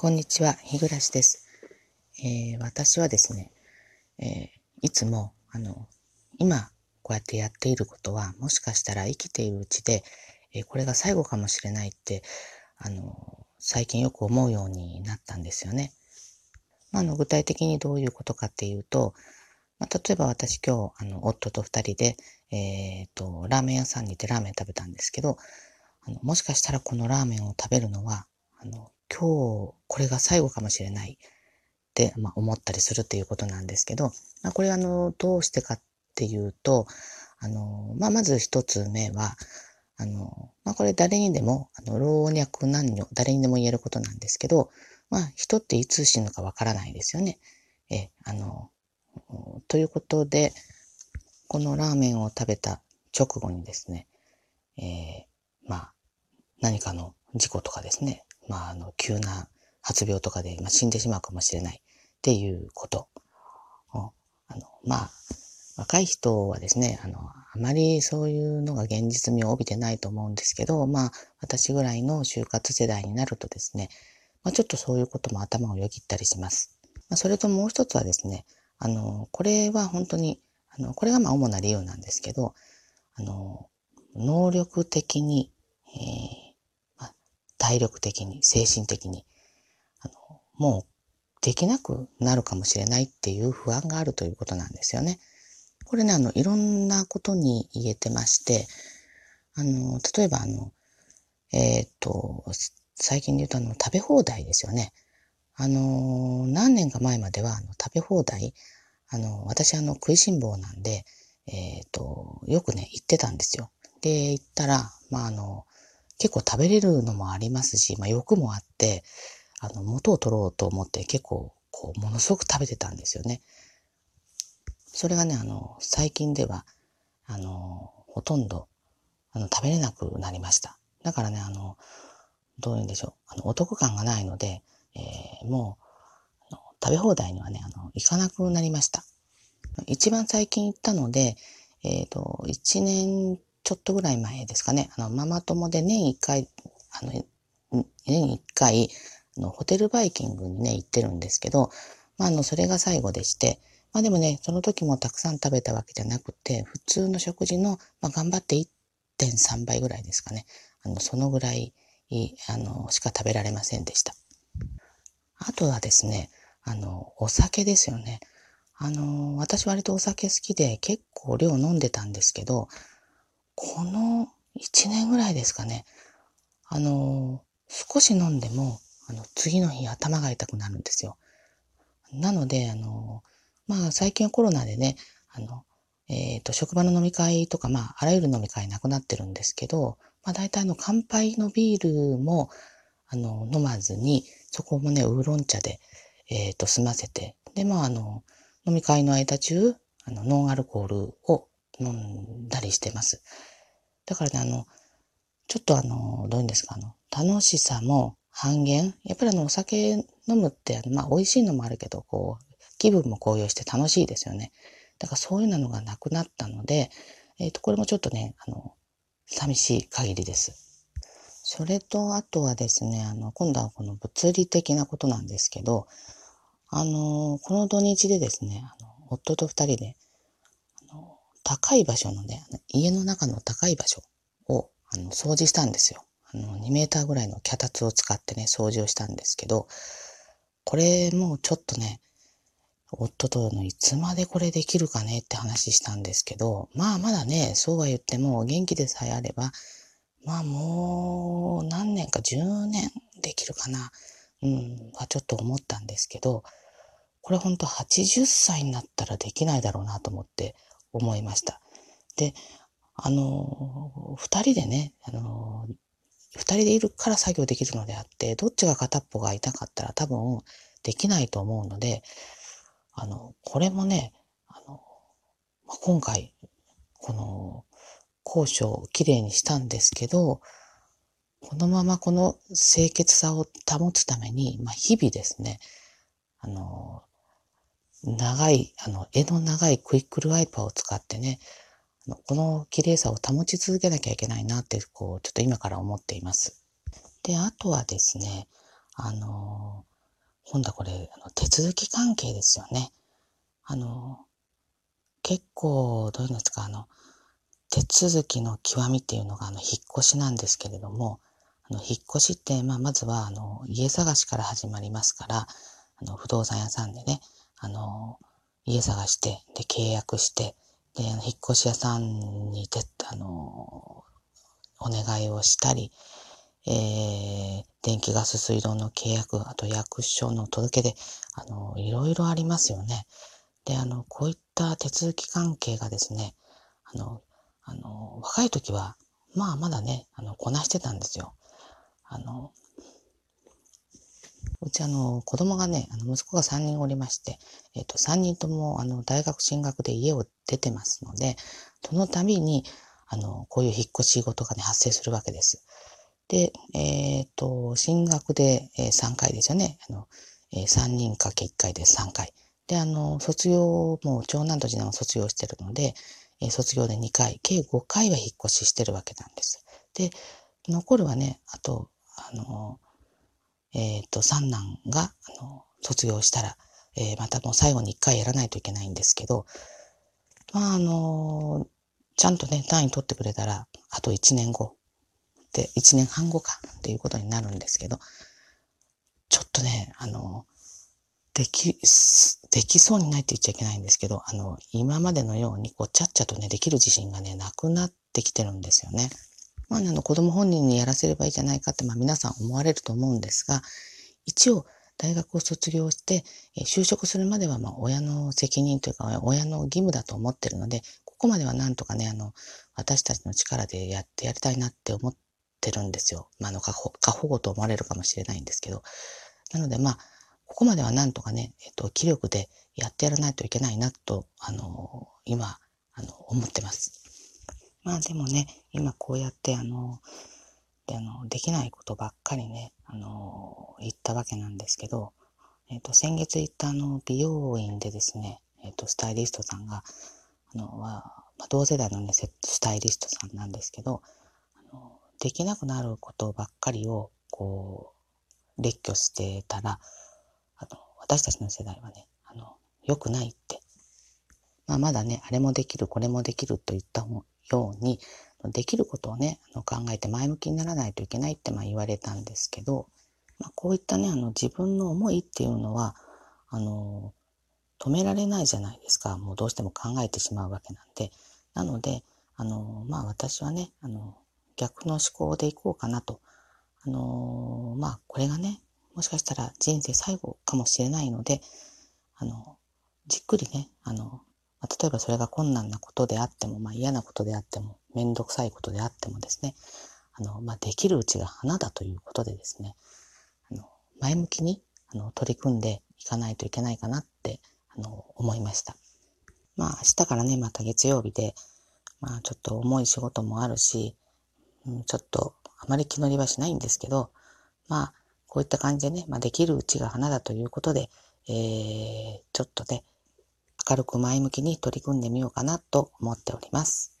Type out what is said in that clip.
こんにちは、日暮です。えー、私はですね、えー、いつも、あの、今、こうやってやっていることは、もしかしたら生きているうちで、えー、これが最後かもしれないって、あの、最近よく思うようになったんですよね。まあ、の具体的にどういうことかっていうと、まあ、例えば私今日、あの、夫と二人で、えっ、と、ラーメン屋さんに行ってラーメン食べたんですけど、あの、もしかしたらこのラーメンを食べるのは、あの、今日これが最後かもしれないって、まあ、思ったりするっていうことなんですけど、まあ、これあの、どうしてかっていうと、あの、まあ、まず一つ目は、あの、まあ、これ誰にでも、あの、老若男女、誰にでも言えることなんですけど、まあ、人っていつ死ぬかわからないですよね。え、あの、ということで、このラーメンを食べた直後にですね、えー、まあ、何かの事故とかですね、まあ、あの、急な発病とかで、まあ、死んでしまうかもしれないっていうこと。あの、まあ、若い人はですね、あの、あまりそういうのが現実味を帯びてないと思うんですけど、まあ、私ぐらいの就活世代になるとですね、まあ、ちょっとそういうことも頭をよぎったりします。まあ、それともう一つはですね、あの、これは本当に、あの、これがまあ主な理由なんですけど、あの、能力的に、えー体力的に、精神的に、あの、もうできなくなるかもしれないっていう不安があるということなんですよね。これね、あの、いろんなことに言えてまして、あの、例えばあの、えっ、と、最近で言うとあの、食べ放題ですよね。あの、何年か前まではあの食べ放題、あの、私あの、食いしん坊なんで、えっ、と、よくね、行ってたんですよ。で、行ったら、まあ、あの、結構食べれるのもありますし、まあ欲もあって、あの、元を取ろうと思って結構、こう、ものすごく食べてたんですよね。それがね、あの、最近では、あの、ほとんど、あの、食べれなくなりました。だからね、あの、どういうんでしょう。あの、お得感がないので、えー、もう、食べ放題にはね、あの、行かなくなりました。一番最近行ったので、えっ、ー、と、一年ちょっとぐらい前ですかね、あの、ママ友で年一回、あの、年一回、あの、ホテルバイキングにね、行ってるんですけど、まあ、あの、それが最後でして、まあでもね、その時もたくさん食べたわけじゃなくて、普通の食事の、まあ、頑張って1.3倍ぐらいですかね。あの、そのぐらい、あの、しか食べられませんでした。あとはですね、あの、お酒ですよね。あの、私割とお酒好きで結構量飲んでたんですけど、この1年ぐらいですかね。あの、少し飲んでも、あの、次の日頭が痛くなるんですよ。なので、あの、まあ、最近はコロナでね、あの、えっ、ー、と、職場の飲み会とか、まあ、あらゆる飲み会なくなってるんですけど、まあ、大体あの、乾杯のビールも、あの、飲まずに、そこもね、ウーロン茶で、えっ、ー、と、済ませて、で、まあ、あの、飲み会の間中、あの、ノンアルコールを飲んだりしてます。だからね、あの、ちょっとあの、どういうんですか、あの、楽しさも半減。やっぱりあの、お酒飲むって、まあ、美味しいのもあるけど、こう、気分も高揚して楽しいですよね。だからそういうのがなくなったので、えっ、ー、と、これもちょっとね、あの、寂しい限りです。それと、あとはですね、あの、今度はこの物理的なことなんですけど、あの、この土日でですね、あの、夫と二人で、高い場所のね、家の中の高い場所をあの掃除したんですよ。あの、2メーターぐらいの脚立を使ってね、掃除をしたんですけど、これもうちょっとね、夫とのいつまでこれできるかねって話したんですけど、まあまだね、そうは言っても元気でさえあれば、まあもう何年か10年できるかな、うん、はちょっと思ったんですけど、これほんと80歳になったらできないだろうなと思って、思いました。で、あの、二人でね、あの、二人でいるから作業できるのであって、どっちが片っぽが痛かったら多分できないと思うので、あの、これもね、あの、まあ今回、この、交渉をきれいにしたんですけど、このままこの清潔さを保つために、まあ、日々ですね、あの、長い、あの、柄の長いクイックルワイパーを使ってね、この綺麗さを保ち続けなきゃいけないなって、こう、ちょっと今から思っています。で、あとはですね、あの、今度はこれ、あの手続き関係ですよね。あの、結構、どういうんですか、あの、手続きの極みっていうのが、あの、引っ越しなんですけれども、あの、引っ越しって、まあ、まずは、あの、家探しから始まりますから、あの、不動産屋さんでね、あの、家探して、で、契約して、で、引っ越し屋さんにて、あの、お願いをしたり、えー、電気ガス水道の契約、あと役所の届け出、あの、いろいろありますよね。で、あの、こういった手続き関係がですね、あの、あの、若い時は、まあまだね、あの、こなしてたんですよ。あの、うちあの、子供がね、あの、息子が3人おりまして、えっ、と、3人とも、あの、大学進学で家を出てますので、その度に、あの、こういう引っ越し事がね、発生するわけです。で、えっ、ー、と、進学で、えー、3回ですよね。あの、えー、3人かけ1回で3回。で、あの、卒業も長男と次男は卒業してるので、え卒業で2回、計5回は引っ越ししてるわけなんです。で、残るはね、あと、あの、えっ、と、三男が、あの、卒業したら、えまたもう最後に1回やらないといけないんですけど、まあ、あの、ちゃんとね、単位取ってくれたら、あと1年後、で、1年半後かっていうことになるんですけど、ちょっとね、あの、でき、できそうにないって言っちゃいけないんですけど、あの、今までのように、こう、ちゃっちゃとね、できる自信がね、なくなってきてるんですよね。まあ、あの、子供本人にやらせればいいじゃないかって、まあ、皆さん思われると思うんですが、一応、大学を卒業して、就職するまでは、まあ、親の責任というか、親の義務だと思ってるので、ここまではなんとかね、あの、私たちの力でやってやりたいなって思ってるんですよ。まあ、あの、過保過保護と思われるかもしれないんですけど。なので、まあ、ここまではなんとかね、えっと、気力でやってやらないといけないなと、あの、今、あの、思ってます。まあでもね、今こうやってあの、であの、できないことばっかりね、あの、言ったわけなんですけど、えっと、先月行ったあの、美容院でですね、えっと、スタイリストさんが、あの、は、まあ、同世代のね、スタイリストさんなんですけど、あの、できなくなることばっかりを、こう、列挙してたら、あの、私たちの世代はね、あの、良くないって。まあ、まだね、あれもできる、これもできるといったように、できることをね、あの考えて前向きにならないといけないってまあ言われたんですけど、まあ、こういったね、あの自分の思いっていうのは、あの、止められないじゃないですか。もうどうしても考えてしまうわけなんで。なので、あの、まあ私はね、あの、逆の思考でいこうかなと。あの、まあこれがね、もしかしたら人生最後かもしれないので、あの、じっくりね、あの、まあ、例えばそれが困難なことであっても、まあ嫌なことであっても、めんどくさいことであってもですね、あの、まあできるうちが花だということでですね、あの、前向きに、あの、取り組んでいかないといけないかなって、あの、思いました。まあ明日からね、また月曜日で、まあちょっと重い仕事もあるし、うん、ちょっとあまり気乗りはしないんですけど、まあこういった感じでね、まあ、できるうちが花だということで、えー、ちょっとね、明るく前向きに取り組んでみようかなと思っております。